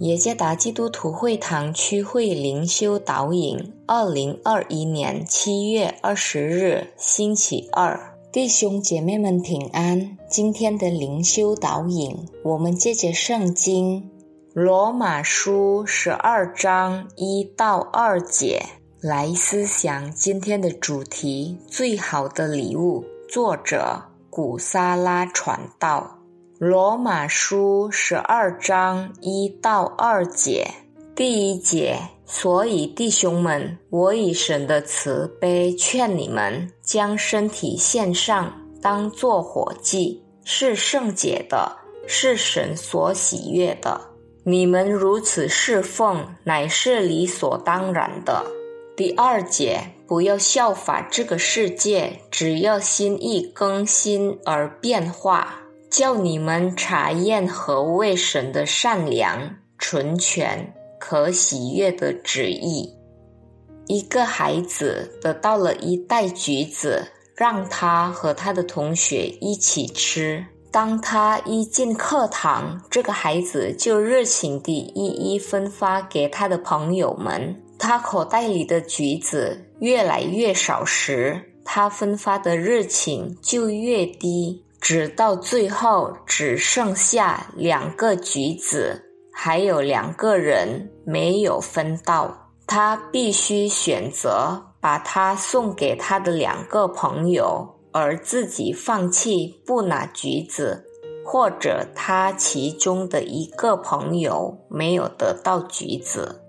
耶加达基督徒会堂区会灵修导引，二零二一年七月二十日，星期二，弟兄姐妹们平安。今天的灵修导引，我们借着圣经罗马书十二章一到二节来思想今天的主题：最好的礼物。作者古萨拉传道。罗马书十二章一到二节，第一节。所以弟兄们，我以神的慈悲劝你们，将身体献上，当作火祭，是圣洁的，是神所喜悦的。你们如此侍奉，乃是理所当然的。第二节，不要效法这个世界，只要心意更新而变化。叫你们查验何为神的善良、纯全、可喜悦的旨意。一个孩子得到了一袋橘子，让他和他的同学一起吃。当他一进课堂，这个孩子就热情地一一分发给他的朋友们。他口袋里的橘子越来越少时，他分发的热情就越低。直到最后只剩下两个橘子，还有两个人没有分到，他必须选择把它送给他的两个朋友，而自己放弃不拿橘子，或者他其中的一个朋友没有得到橘子。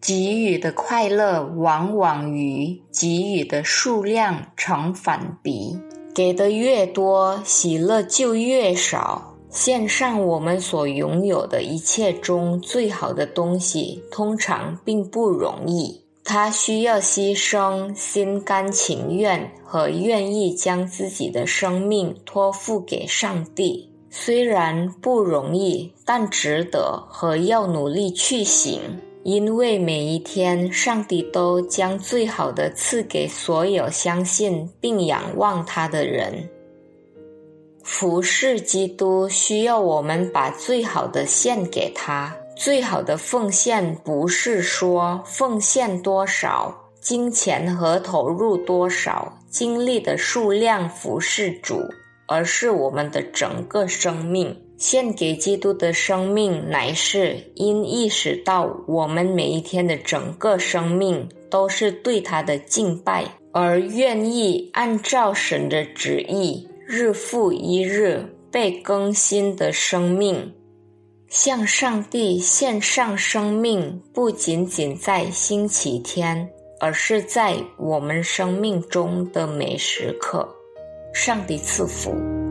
给予的快乐往往与给予的数量成反比。给的越多，喜乐就越少。献上我们所拥有的一切中最好的东西，通常并不容易。它需要牺牲、心甘情愿和愿意将自己的生命托付给上帝。虽然不容易，但值得和要努力去行。因为每一天，上帝都将最好的赐给所有相信并仰望他的人。服侍基督需要我们把最好的献给他。最好的奉献不是说奉献多少金钱和投入多少精力的数量服侍主，而是我们的整个生命。献给基督的生命，乃是因意识到我们每一天的整个生命都是对他的敬拜，而愿意按照神的旨意，日复一日被更新的生命，向上帝献上生命，不仅仅在星期天，而是在我们生命中的每时刻。上帝赐福。